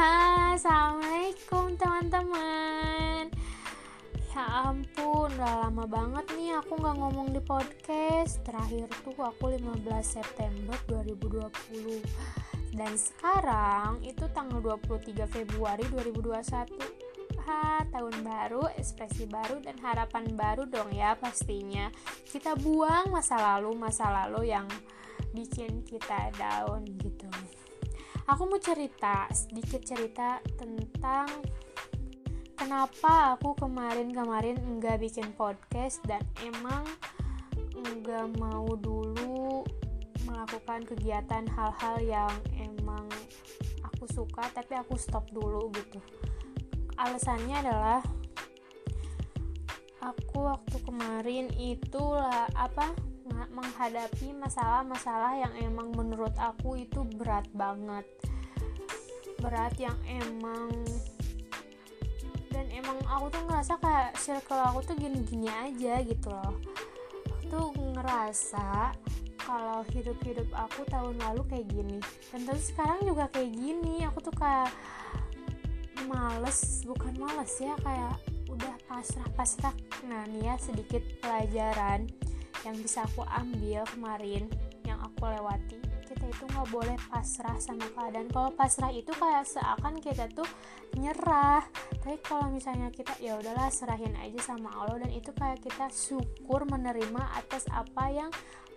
Assalamualaikum teman-teman. Ya ampun, udah lama banget nih aku gak ngomong di podcast. Terakhir tuh aku 15 September 2020 Dan sekarang itu tanggal 23 Februari 2021 Ha, tahun baru, ekspresi baru, dan harapan baru dong ya pastinya. Kita buang masa lalu, masa lalu yang bikin kita down gitu aku mau cerita sedikit cerita tentang kenapa aku kemarin-kemarin enggak bikin podcast dan emang enggak mau dulu melakukan kegiatan hal-hal yang emang aku suka tapi aku stop dulu gitu. Alasannya adalah aku waktu kemarin itulah apa menghadapi masalah-masalah yang emang menurut aku itu berat banget. Berat yang emang dan emang aku tuh ngerasa kayak circle aku tuh gini-gini aja gitu loh. Aku tuh ngerasa kalau hidup-hidup aku tahun lalu kayak gini dan terus sekarang juga kayak gini. Aku tuh kayak males bukan males ya kayak udah pasrah-pasrah. Nah nih ya sedikit pelajaran yang bisa aku ambil kemarin yang aku lewati kita itu nggak boleh pasrah sama keadaan. Kalau pasrah itu kayak seakan kita tuh nyerah. Tapi kalau misalnya kita ya udahlah serahin aja sama Allah dan itu kayak kita syukur menerima atas apa yang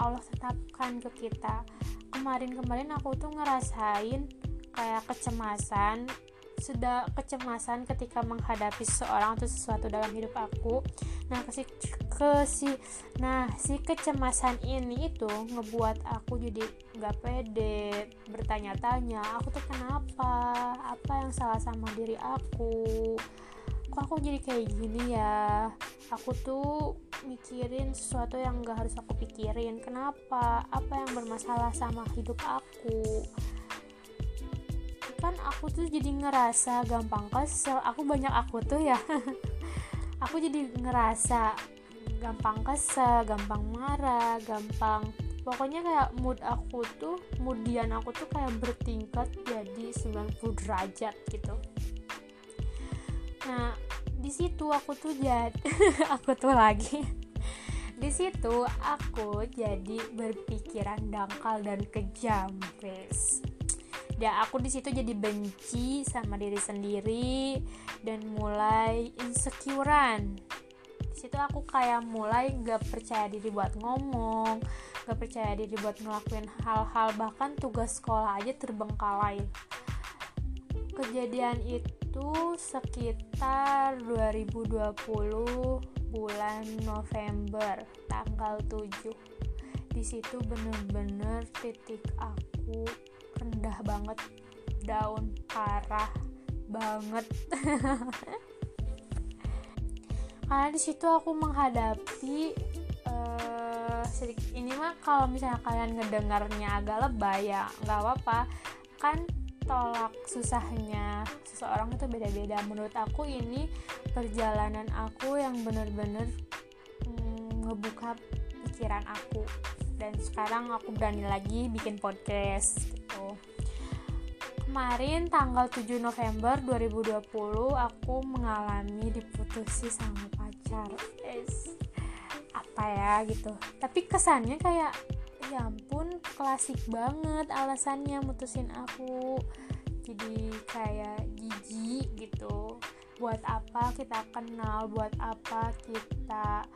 Allah tetapkan ke kita. Kemarin-kemarin aku tuh ngerasain kayak kecemasan sudah kecemasan ketika menghadapi seseorang atau sesuatu dalam hidup aku. Nah ke si, nah si kecemasan ini itu ngebuat aku jadi nggak pede bertanya-tanya aku tuh kenapa? Apa yang salah sama diri aku? Kok aku jadi kayak gini ya? Aku tuh mikirin sesuatu yang gak harus aku pikirin. Kenapa? Apa yang bermasalah sama hidup aku kan aku tuh jadi ngerasa gampang kesel. Aku banyak aku tuh ya. Aku jadi ngerasa gampang kesel gampang marah gampang pokoknya kayak mood aku tuh moodian aku tuh kayak bertingkat jadi 90 derajat gitu. Nah di situ aku tuh jadi aku tuh lagi. Di situ aku jadi berpikiran dangkal dan kejam guys dan aku di situ jadi benci sama diri sendiri dan mulai insecurean. Di situ aku kayak mulai gak percaya diri buat ngomong gak percaya diri buat ngelakuin hal-hal bahkan tugas sekolah aja terbengkalai. Kejadian itu sekitar 2020 bulan November tanggal 7 di situ bener-bener titik aku rendah banget daun parah banget. Karena di situ aku menghadapi uh, sedikit ini mah kalau misalnya kalian ngedengarnya agak lebay ya nggak apa-apa. Kan tolak susahnya seseorang itu beda-beda. Menurut aku ini perjalanan aku yang bener-bener mm, ngebuka pikiran aku. Dan sekarang aku berani lagi bikin podcast kemarin tanggal 7 November 2020 aku mengalami diputusi sama pacar. Es apa ya gitu. Tapi kesannya kayak ya ampun klasik banget alasannya mutusin aku. Jadi kayak jijik gitu. Buat apa kita kenal buat apa kita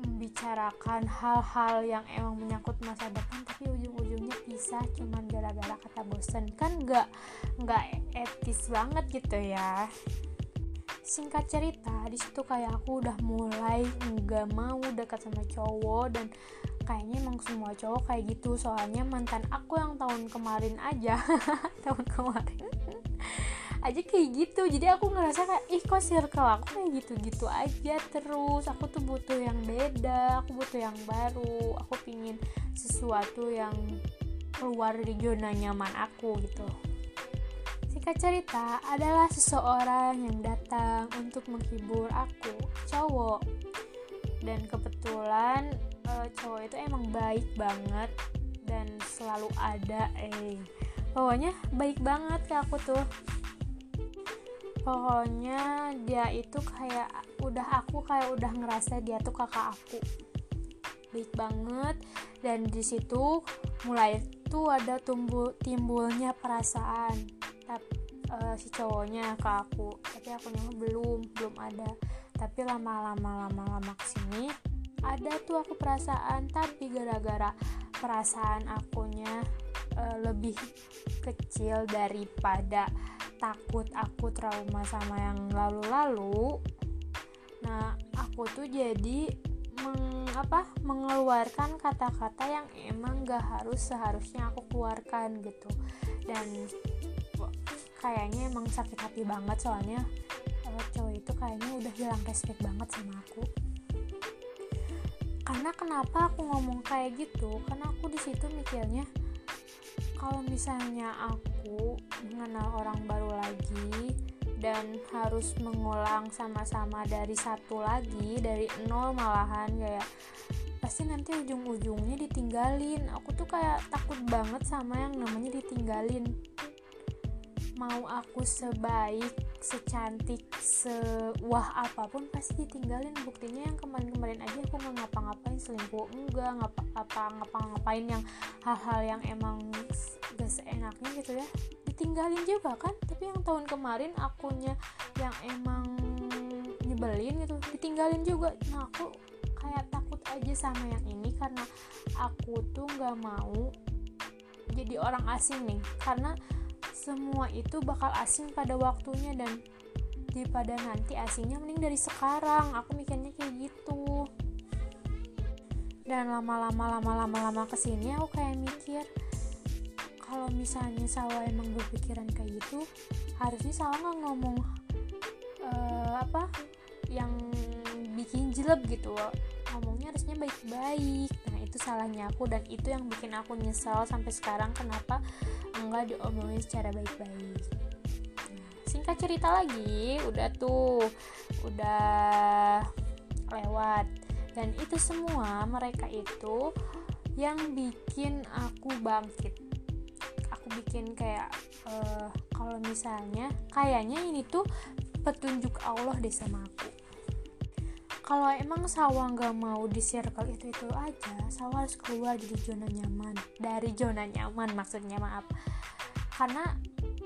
membicarakan hal-hal yang emang menyangkut masa depan tapi ujung-ujungnya pisah cuman gara-gara kata bosen. Kan nggak nggak etis banget gitu ya. Singkat cerita di situ kayak aku udah mulai nggak mau dekat sama cowok dan kayaknya emang semua cowok kayak gitu. Soalnya mantan aku yang tahun kemarin aja tahun kemarin aja kayak gitu. Jadi aku ngerasa kayak ih kok circle aku kayak gitu-gitu aja terus? Aku tuh butuh yang beda aku butuh yang baru. Aku pingin sesuatu yang keluar dari zona nyaman aku gitu. Singkat cerita adalah seseorang yang datang untuk menghibur aku cowok. Dan kebetulan uh, cowok itu emang baik banget dan selalu ada eh. Pokoknya baik banget ke aku tuh. Pokoknya dia itu kayak udah aku kayak udah ngerasa dia tuh kakak aku. Baik banget dan di situ mulai tuh ada tumbuh timbulnya perasaan tapi uh, si cowoknya ke aku. Tapi aku belum belum ada. Tapi lama-lama lama-lama ke sini ada tuh aku perasaan. Tapi gara-gara perasaan akunya uh, lebih kecil daripada takut aku trauma sama yang lalu-lalu nah aku tuh jadi meng, apa mengeluarkan kata-kata yang emang gak harus seharusnya aku keluarkan gitu. Dan kayaknya emang sakit hati banget soalnya uh, cowok itu kayaknya udah hilang respect banget sama aku. Karena kenapa aku ngomong kayak gitu? Karena aku di situ mikirnya kalau misalnya aku mengenal orang baru lagi dan harus mengulang sama-sama dari satu lagi dari nol malahan kayak pasti nanti ujung-ujungnya ditinggalin. Aku tuh kayak takut banget sama yang namanya ditinggalin. Mau aku sebaik secantik sewah apa pun pasti ditinggalin. Buktinya yang kemarin-kemarin aja aku nggak ngapa-ngapain selingkuh enggak ngapa apa ngapa-ngapain yang hal-hal yang emang gak seenaknya gitu ya ditinggalin juga kan? Tapi yang tahun kemarin akunya yang emang nyebelin gitu ditinggalin juga. Nah aku kayak takut aja sama yang ini karena aku tuh nggak mau jadi orang asing nih. Karena semua itu bakal asing pada waktunya dan daripada nanti asingnya mending dari sekarang. Aku mikirnya kayak gitu. Dan lama-lama lama-lama lama ke sini aku kayak mikir kalau misalnya sawah emang berpikiran kayak gitu harusnya sawah nggak ngomong uh, apa yang bikin jelek gitu. Ngomongnya harusnya baik-baik. Nah itu salahnya aku dan itu yang bikin aku nyesel sampai sekarang kenapa enggak diomongin secara baik-baik. Nah, singkat cerita lagi udah tuh udah lewat. Dan itu semua mereka itu yang bikin aku bangkit aku bikin kayak uh, kalau misalnya kayaknya ini tuh petunjuk Allah deh sama aku. Kalau emang sawah nggak mau di circle itu itu aja sawah harus keluar dari zona nyaman. Dari zona nyaman maksudnya maaf. Karena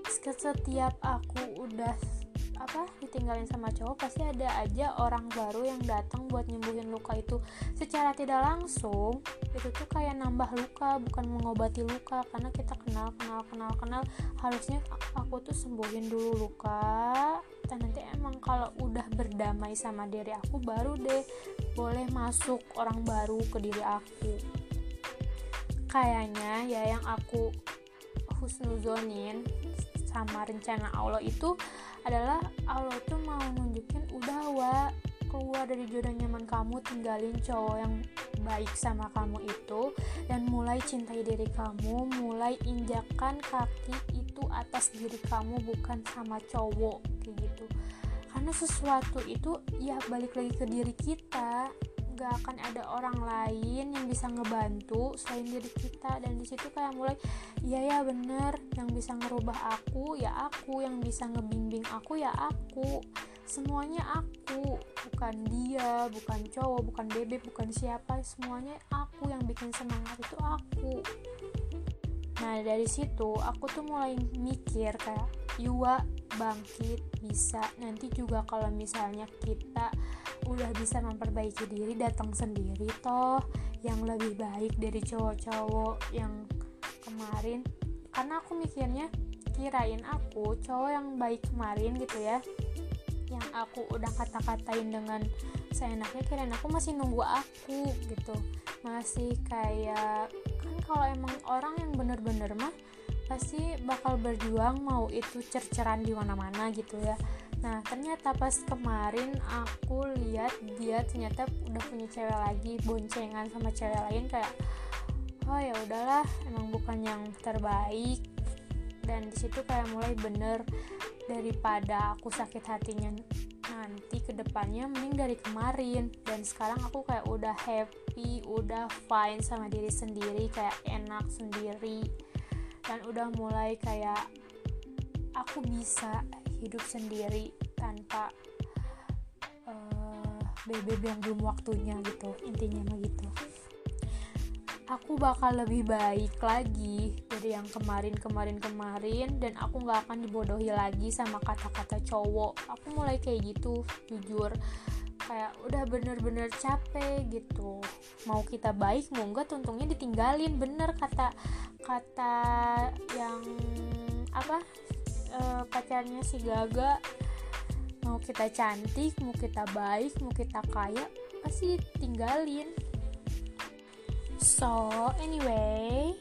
setiap aku udah apa ditinggalin sama cowok pasti ada aja orang baru yang datang buat nyembuhin luka itu. Secara tidak langsung itu tuh kayak nambah luka bukan mengobati luka karena kita kenal kenal kenal kenal. Harusnya aku tuh sembuhin dulu luka dan nanti emang kalau udah berdamai sama diri aku baru deh boleh masuk orang baru ke diri aku. Kayaknya ya yang aku husnuzonin sama rencana Allah itu adalah Allah tuh mau nunjukin udah wa keluar dari zona nyaman kamu tinggalin cowok yang baik sama kamu itu dan mulai cintai diri kamu mulai injakan kaki itu atas diri kamu bukan sama cowok kayak gitu. Karena sesuatu itu ya balik lagi ke diri kita gak akan ada orang lain yang bisa ngebantu selain diri kita. Dan di situ kayak mulai iya ya bener yang bisa ngerubah aku ya aku yang bisa ngebimbing aku ya aku semuanya aku bukan dia bukan cowok bukan bebek bukan siapa semuanya aku yang bikin semangat itu aku. Nah dari situ aku tuh mulai mikir kayak Yua bangkit bisa. Nanti juga kalau misalnya kita udah bisa memperbaiki diri datang sendiri toh yang lebih baik dari cowok-cowok yang kemarin. Karena aku mikirnya kirain aku cowok yang baik kemarin gitu ya. Yang aku udah kata-katain dengan seenaknya kirain aku masih nunggu aku gitu. Masih kayak kan kalau emang orang yang bener-bener mah pasti bakal berjuang mau itu cerceran di mana-mana gitu ya. Nah ternyata pas kemarin aku lihat dia ternyata udah punya cewek lagi boncengan sama cewek lain kayak oh ya udahlah emang bukan yang terbaik. Dan di situ kayak mulai bener daripada aku sakit hatinya nanti ke depannya mending dari kemarin. Dan sekarang aku kayak udah happy udah fine sama diri sendiri kayak enak sendiri dan udah mulai kayak aku bisa hidup sendiri tanpa uh, bebek yang belum waktunya gitu intinya mah gitu. Aku bakal lebih baik lagi dari yang kemarin-kemarin-kemarin dan aku nggak akan dibodohi lagi sama kata-kata cowok. Aku mulai kayak gitu jujur kayak udah bener-bener capek gitu. Mau kita baik mau enggak tuntungnya ditinggalin. Bener kata kata yang apa e, pacarnya si Gaga. Mau kita cantik mau kita baik mau kita kaya pasti tinggalin so anyway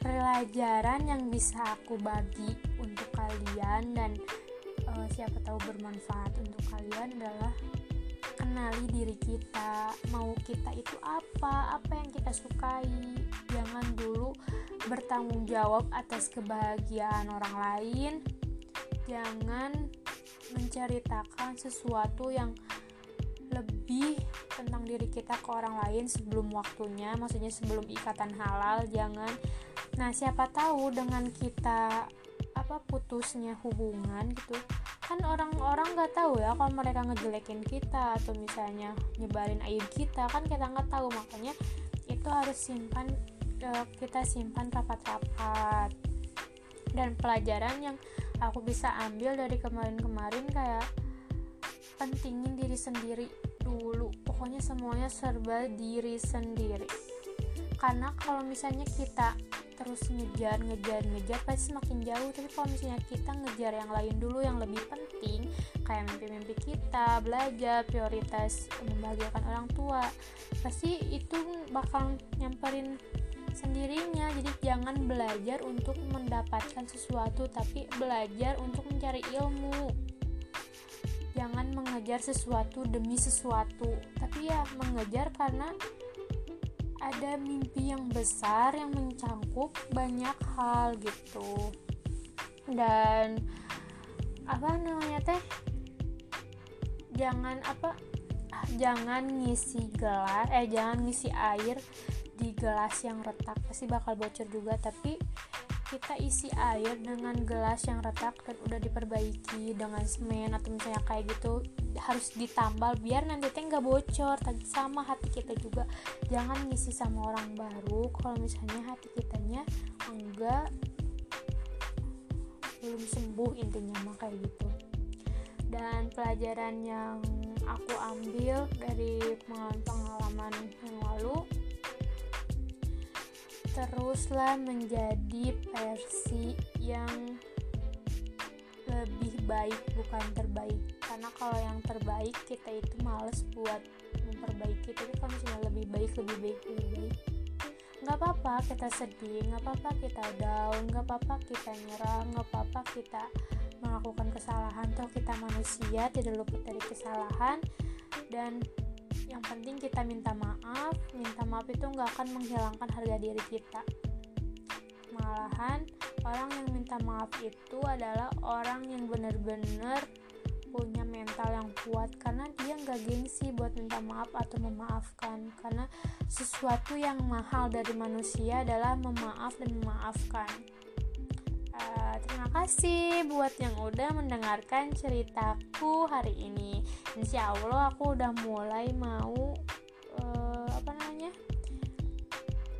pelajaran yang bisa aku bagi untuk kalian dan uh, siapa tahu bermanfaat untuk kalian adalah kenali diri kita mau kita itu apa apa yang kita sukai. Jangan dulu bertanggung jawab atas kebahagiaan orang lain. Jangan menceritakan sesuatu yang lebih tentang diri kita ke orang lain sebelum waktunya maksudnya sebelum ikatan halal. Jangan. Nah siapa tahu dengan kita apa putusnya hubungan gitu. Kan orang-orang nggak tahu ya kalau mereka ngejelekin kita atau misalnya nyebarin aib kita kan kita nggak tahu. Makanya itu harus simpan uh, kita simpan rapat-rapat. Dan pelajaran yang aku bisa ambil dari kemarin-kemarin kayak pentingin diri sendiri dulu. Pokoknya semuanya serba diri sendiri. Karena kalau misalnya kita terus ngejar ngejar ngejar pasti semakin jauh. Tapi kalau misalnya kita ngejar yang lain dulu yang lebih penting kayak mimpi-mimpi kita belajar prioritas membahagiakan orang tua pasti itu bakal nyamperin sendirinya. Jadi jangan belajar untuk mendapatkan sesuatu tapi belajar untuk mencari ilmu. Jangan mengejar sesuatu demi sesuatu tapi ya mengejar karena ada mimpi yang besar yang mencangkup banyak hal gitu. Dan apa namanya teh? Jangan apa jangan ngisi gelas eh jangan ngisi air di gelas yang retak pasti bakal bocor juga. Tapi kita isi air dengan gelas yang retak dan udah diperbaiki dengan semen atau misalnya kayak gitu harus ditambal biar nanti teh nggak bocor. Tapi sama hati kita juga jangan ngisi sama orang baru. Kalau misalnya hati kitanya enggak belum sembuh intinya mah kayak gitu. Dan pelajaran yang aku ambil dari pengalaman yang lalu teruslah menjadi versi yang lebih baik bukan terbaik. Karena kalau yang terbaik kita itu males buat memperbaiki. Tapi kalau misalnya lebih baik lebih baik lebih baik. Nggak apa-apa kita sedih nggak apa-apa kita down nggak apa-apa kita nyerah nggak apa-apa kita melakukan kesalahan toh kita manusia tidak luput dari kesalahan. Dan yang penting kita minta maaf. Minta maaf itu nggak akan menghilangkan harga diri kita. Malahan orang yang minta maaf itu adalah orang yang benar-benar punya mental yang kuat. Karena dia nggak gengsi buat minta maaf atau memaafkan. Karena sesuatu yang mahal dari manusia adalah memaaf dan memaafkan uh, terima kasih buat yang udah mendengarkan ceritaku hari ini. Insya Allah aku udah mulai mau uh, apa namanya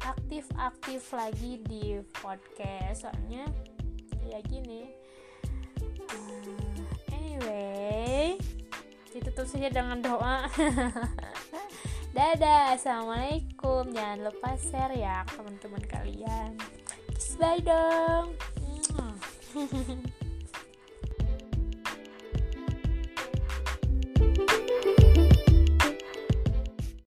aktif-aktif lagi di podcast. Soalnya ya gini uh, anyway ditutup saja dengan doa. Dadah assalamualaikum. Jangan lupa share ya teman-teman kalian. Bye dong Mm-hmm.